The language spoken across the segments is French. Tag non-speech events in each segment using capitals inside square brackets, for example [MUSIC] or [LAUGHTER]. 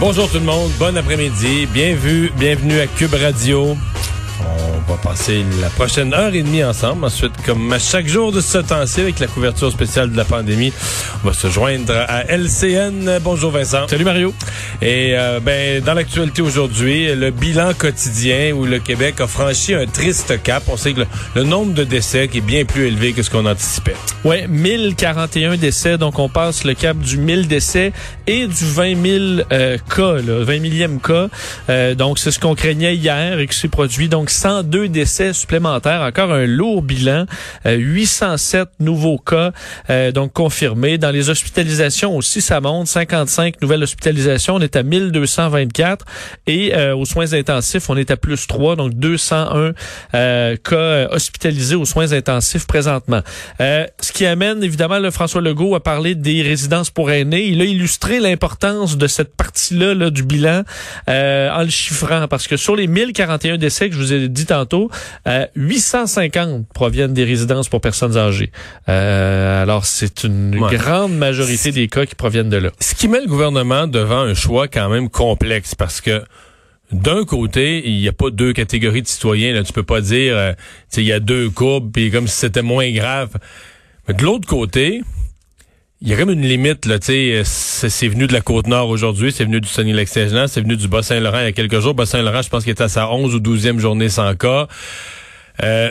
Bonjour tout le monde, bon après-midi, bienvenue, bienvenue à Cube Radio. On va passer la prochaine heure et demie ensemble. Ensuite, comme à chaque jour de ce temps-ci, avec la couverture spéciale de la pandémie, on va se joindre à LCN. Bonjour Vincent. Salut Mario. Et euh, ben dans l'actualité aujourd'hui, le bilan quotidien où le Québec a franchi un triste cap. On sait que le, le nombre de décès qui est bien plus élevé que ce qu'on anticipait. Ouais, 1041 décès. Donc on passe le cap du 1000 décès et du 20 000 euh, cas, là, 20 millième cas. Euh, donc c'est ce qu'on craignait hier et qui s'est produit. Donc 102 décès supplémentaires. Encore un lourd bilan. Euh, 807 nouveaux cas euh, donc confirmés. Dans les hospitalisations aussi, ça monte. 55 nouvelles hospitalisations. On est à 1224. Et euh, aux soins intensifs, on est à plus 3. Donc 201 euh, cas hospitalisés aux soins intensifs présentement. Euh, ce qui amène évidemment le François Legault à parler des résidences pour aînés. Il a illustré l'importance de cette partie-là là, du bilan euh, en le chiffrant parce que sur les 1041 décès que je vous ai dit tantôt, euh, 850 proviennent des résidences pour personnes âgées. Euh, alors c'est une Ouais. grande majorité des cas qui proviennent de là. Ce qui met le gouvernement devant un choix quand même complexe parce que d'un côté, il n'y a pas deux catégories de citoyens. Là. Tu peux pas dire, euh, il y a deux courbes, puis comme si c'était moins grave. Mais de l'autre côté, il y a comme une limite. Là, tu sais, c'est venu de la Côte-Nord aujourd'hui, c'est venu du Saguenay-Lac-Saint-Jean, c'est venu du Bas-Saint-Laurent il y a quelques jours. Bas-Saint-Laurent, je pense qu'il était à sa 11 ou 12e journée sans cas. Euh,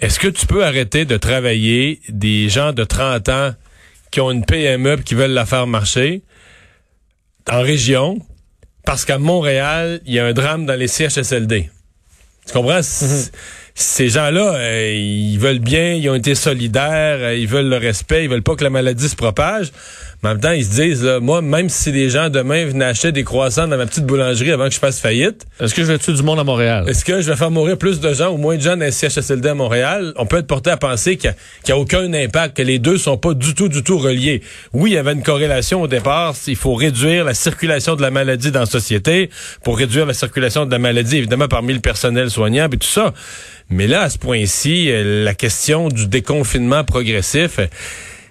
Est-ce que tu peux arrêter de travailler des gens de 30 ans qui ont une PME qui veulent la faire marcher en région? Parce qu'à Montréal, il y a un drame dans les CHSLD. Tu comprends? Ces gens-là, euh, ils veulent bien, ils ont été solidaires, euh, ils veulent le respect, ils veulent pas que la maladie se propage. Mais en même temps, ils se disent, là, moi, même si des gens demain venaient acheter des croissants dans ma petite boulangerie avant que je fasse faillite, Est-ce que je vais tuer du monde à Montréal? est-ce que je vais faire mourir plus de gens ou moins de gens dans les CHSLD à Montréal? On peut être porté à penser qu'il n'y a, aucun impact, que les deux sont pas du tout, du tout reliés. Oui, il y avait une corrélation au départ. Il faut réduire la circulation de la maladie dans la société pour réduire la circulation de la maladie, évidemment, parmi le personnel soignant et tout ça. Mais là, à ce point-ci, euh, la question du déconfinement progressif,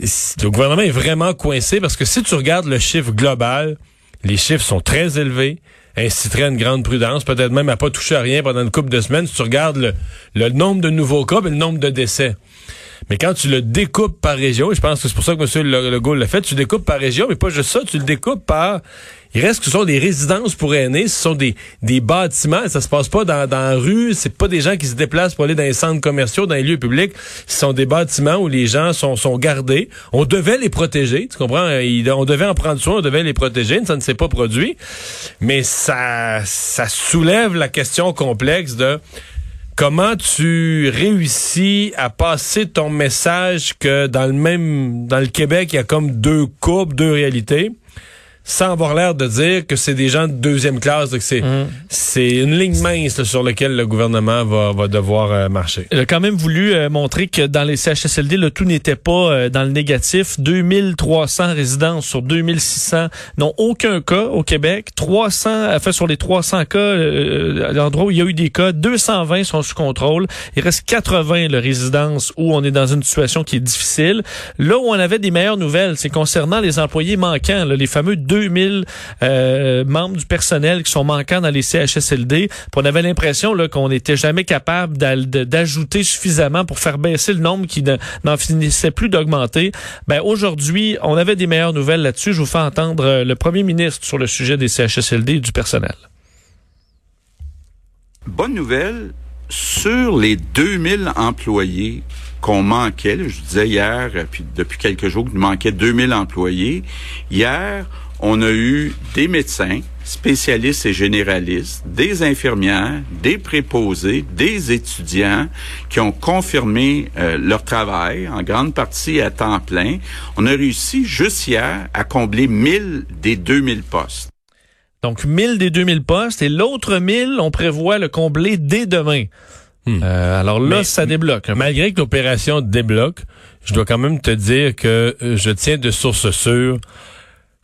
le gouvernement est vraiment coincé parce que si tu regardes le chiffre global, les chiffres sont très élevés, inciteraient à une grande prudence, peut-être même à pas toucher à rien pendant une couple de semaines. Si tu regardes le nombre de nouveaux cas et le nombre de décès. Mais quand tu le découpes par région, et je pense que c'est pour ça que M. Le- Legault l'a fait, tu découpes par région, mais pas juste ça, tu le découpes par... Il reste que ce sont des résidences pour aînés, ce sont des, des bâtiments, ça se passe pas dans, dans la rue, c'est pas des gens qui se déplacent pour aller dans les centres commerciaux, dans les lieux publics, ce sont des bâtiments où les gens sont, sont gardés. On devait les protéger, tu comprends? On devait en prendre soin, on devait les protéger, ça ne s'est pas produit. Mais ça, ça soulève la question complexe de comment tu réussis à passer ton message que dans le même dans le Québec, il y a comme deux courbes, deux réalités, sans avoir l'air de dire que c'est des gens de deuxième classe, que c'est c'est une ligne mince là, sur laquelle le gouvernement va, va devoir euh, marcher. Il a quand même voulu euh, montrer que dans les CHSLD, le tout n'était pas euh, dans le négatif. 2300 résidences sur 2600 n'ont aucun cas au Québec. 300, euh, fait sur les 300 cas, euh, à l'endroit où il y a eu des cas, 220 sont sous contrôle. Il reste 80 là, résidences où on est dans une situation qui est difficile. Là où on avait des meilleures nouvelles, c'est concernant les employés manquants, là, les fameux 2000 euh, membres du personnel qui sont manquants dans les CHSLD. On avait l'impression qu'on n'était jamais capable d'ajouter suffisamment pour faire baisser le nombre qui ne- n'en finissait plus d'augmenter. Ben aujourd'hui, on avait des meilleures nouvelles là-dessus. Je vous fais entendre euh, le premier ministre sur le sujet des CHSLD et du personnel. Bonne nouvelle, sur les 2000 employés qu'on manquait, je disais hier, euh, puis depuis quelques jours qu'il manquait 2000 employés, hier, on a eu des médecins, spécialistes et généralistes, des infirmières, des préposés, des étudiants qui ont confirmé euh, leur travail, en grande partie à temps plein. On a réussi juste hier à combler 1000 des 2000 postes. Donc 1000 des 2000 postes et l'autre 1000, on prévoit le combler dès demain. Hmm. Euh, alors là, Mais- ça débloque. Malgré que l'opération débloque, je dois quand même te dire que euh, je tiens de source sûre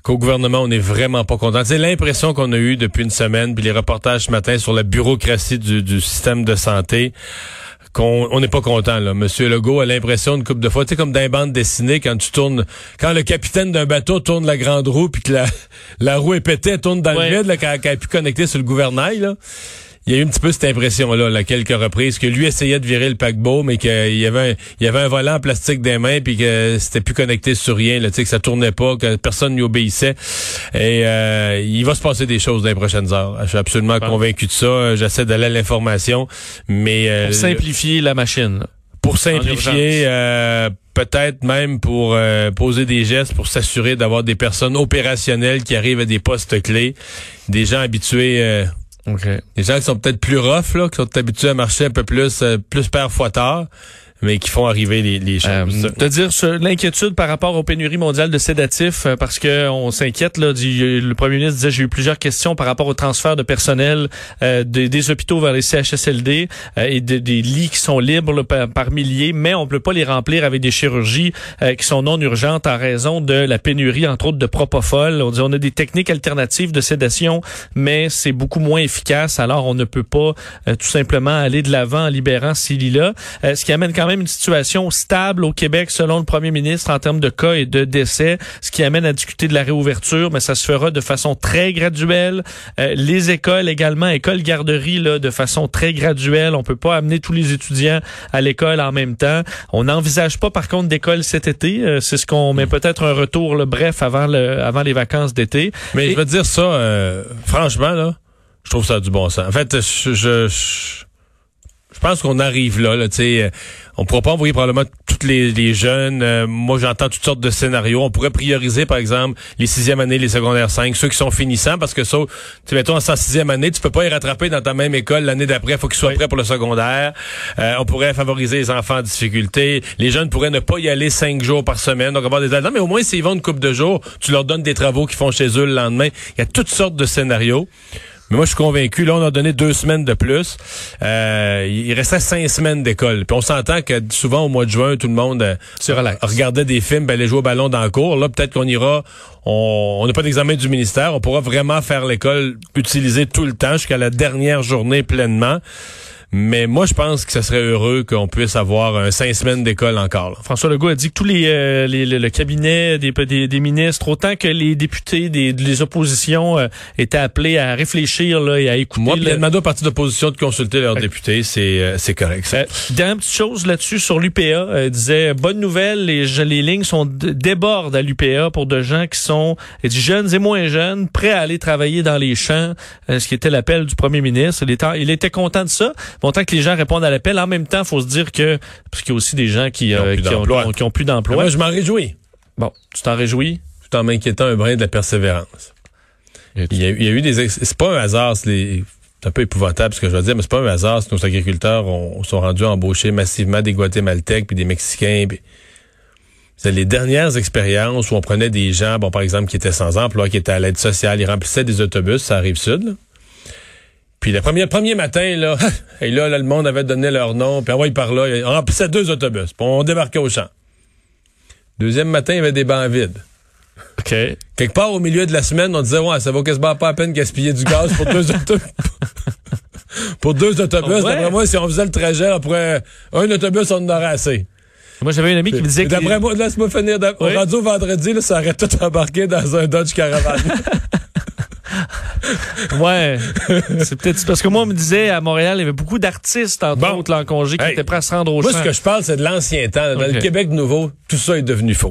qu'au gouvernement, on n'est vraiment pas content. C'est l'impression qu'on a eue depuis une semaine, puis les reportages ce matin sur la bureaucratie du, du système de santé, qu'on on n'est pas content. Là. Monsieur Legault a l'impression une couple de fois, tu sais, comme dans les bandes dessinées, quand tu tournes, quand le capitaine d'un bateau tourne la grande roue, puis que la, la roue est pétée, elle tourne dans Ouais. le vide, là, quand, quand elle est plus connectée sur le gouvernail, là. Il y a eu un petit peu cette impression-là, là, quelques reprises, que lui essayait de virer le paquebot, mais qu'il y avait un, il y avait un volant en plastique des mains, puis que c'était plus connecté sur rien, là, tu sais, que ça tournait pas, que personne n'y obéissait. Et euh, il va se passer des choses dans les prochaines heures. Je suis absolument convaincu de ça. J'essaie d'aller à l'information, mais euh, Pour simplifier la machine. pour simplifier, euh, peut-être même pour euh, poser des gestes, pour s'assurer d'avoir des personnes opérationnelles qui arrivent à des postes clés, des gens habitués. euh, OK. des gens qui sont peut-être plus rough, là, qui sont habitués à marcher un peu plus, euh, plus père fois tard, mais qui font arriver les, les choses. Euh, te dire l'inquiétude par rapport aux pénuries mondiales de sédatifs, euh, parce que on s'inquiète là. du- le premier ministre disait j'ai eu plusieurs questions par rapport au transfert de personnel euh, des, des hôpitaux vers les CHSLD euh, et de- des lits qui sont libres là, par, par milliers, mais on peut pas les remplir avec des chirurgies euh, qui sont non urgentes en raison de la pénurie entre autres de propofol. On dit on a des techniques alternatives de sédation, mais c'est beaucoup moins efficace. Alors on ne peut pas euh, tout simplement aller de l'avant en libérant ces lits-là, Euh, ce qui amène quand même une situation stable au Québec selon le premier ministre en termes de cas et de décès, ce qui amène à discuter de la réouverture, mais ça se fera de façon très graduelle. Euh, les écoles également, écoles garderies là, de façon très graduelle. On peut pas amener tous les étudiants à l'école en même temps. On n'envisage pas par contre d'école cet été. Euh, c'est ce qu'on met peut-être un retour, là, bref, avant le, avant les vacances d'été. Mais Et- je veux dire ça, euh, franchement, là, je trouve ça a du bon sens. En fait, je, je, je, je pense qu'on arrive là, là sais. euh, On pourra pas envoyer probablement tous les, les jeunes. Euh, moi, j'entends toutes sortes de scénarios. On pourrait prioriser, par exemple, les sixième années, les secondaires 5, ceux qui sont finissants, parce que ça, tu sais, mettons, en sixième année, tu peux pas y rattraper dans ta même école l'année d'après. Il faut qu'ils soient Oui. prêts pour le secondaire. Euh, on pourrait favoriser les enfants en difficulté. Les jeunes pourraient ne pas y aller cinq jours par semaine. Donc, avoir des non, mais au moins, s'ils vont une couple de jours, tu leur donnes des travaux qu'ils font chez eux le lendemain. Il y a toutes sortes de scénarios. Mais moi, je suis convaincu. Là, on a donné deux semaines de plus. Euh, il restait cinq semaines d'école. Puis on s'entend que souvent, au mois de juin, tout le monde euh, regardait des films, ben, allait jouer au ballon dans la cour. Là, peut-être qu'on ira... On on n'a pas d'examen du ministère. On pourra vraiment faire l'école utiliser tout le temps jusqu'à la dernière journée pleinement. Mais moi, je pense que ce serait heureux qu'on puisse avoir un cinq semaines d'école encore. là. François Legault a dit que tous les, euh, les- le, le cabinet des, des, des ministres, autant que les députés des les oppositions euh, étaient appelés à réfléchir là, et à écouter. Moi, puis il a le- demandé aux partis d'opposition de consulter leurs députés. C'est euh, c'est correct. ça. Euh, dernière petite chose là-dessus sur l'UPA, euh, disait bonne nouvelle, les, les lignes sont débordent à l'UPA pour de gens qui sont jeunes et moins jeunes, prêts à aller travailler dans les champs, euh, ce qui était l'appel du premier ministre. Il était, il était content de ça. Autant que les gens répondent à l'appel, en même temps, faut se dire que parce qu'il y a aussi des gens qui, euh, qui, ont, d'emploi. qui ont- qui ont plus d'emploi. Moi, je m'en réjouis. Bon, tu t'en réjouis? tout en m'inquiétant un brin de la persévérance. Il y a, il y a eu des... C'est pas un hasard, c'est un peu épouvantable ce que je veux dire, mais c'est pas un hasard si nos agriculteurs ont, sont rendus à embaucher massivement des Guatémaltèques puis des Mexicains. puis- C'est les dernières expériences où on prenait des gens, bon, par exemple, qui étaient sans emploi, qui étaient à l'aide sociale, ils remplissaient des autobus, ça arrive sud. là. Puis le premier, premier matin, là, [LAUGHS] et là, là, le monde avait donné leur nom, puis envoyé par là, on remplissait deux autobus, puis on débarquait au champ. Deuxième matin, il y avait des bancs vides. OK. Quelque part au milieu de la semaine, on disait ouais, ça vaut quasiment pas à peine gaspiller du gaz pour deux autobus. [LAUGHS] pour deux autobus, Ouais? d'après moi, si on faisait le trajet, pourrait un autobus, on en aurait assez. Moi, j'avais un ami qui me disait que D'après moi, laisse-moi finir. Oui. Au vendredi, là, ça aurait tout embarqué dans un Dodge Caravan. [LAUGHS] [LAUGHS] Ouais. c'est peut-être parce que moi, on me disait à Montréal, il y avait beaucoup d'artistes, entre Bon. autres, là, en congé, qui Hey. étaient prêts à se rendre au moi, champ. ce que je parle, c'est de l'ancien temps. Dans le Québec nouveau, tout ça est devenu faux.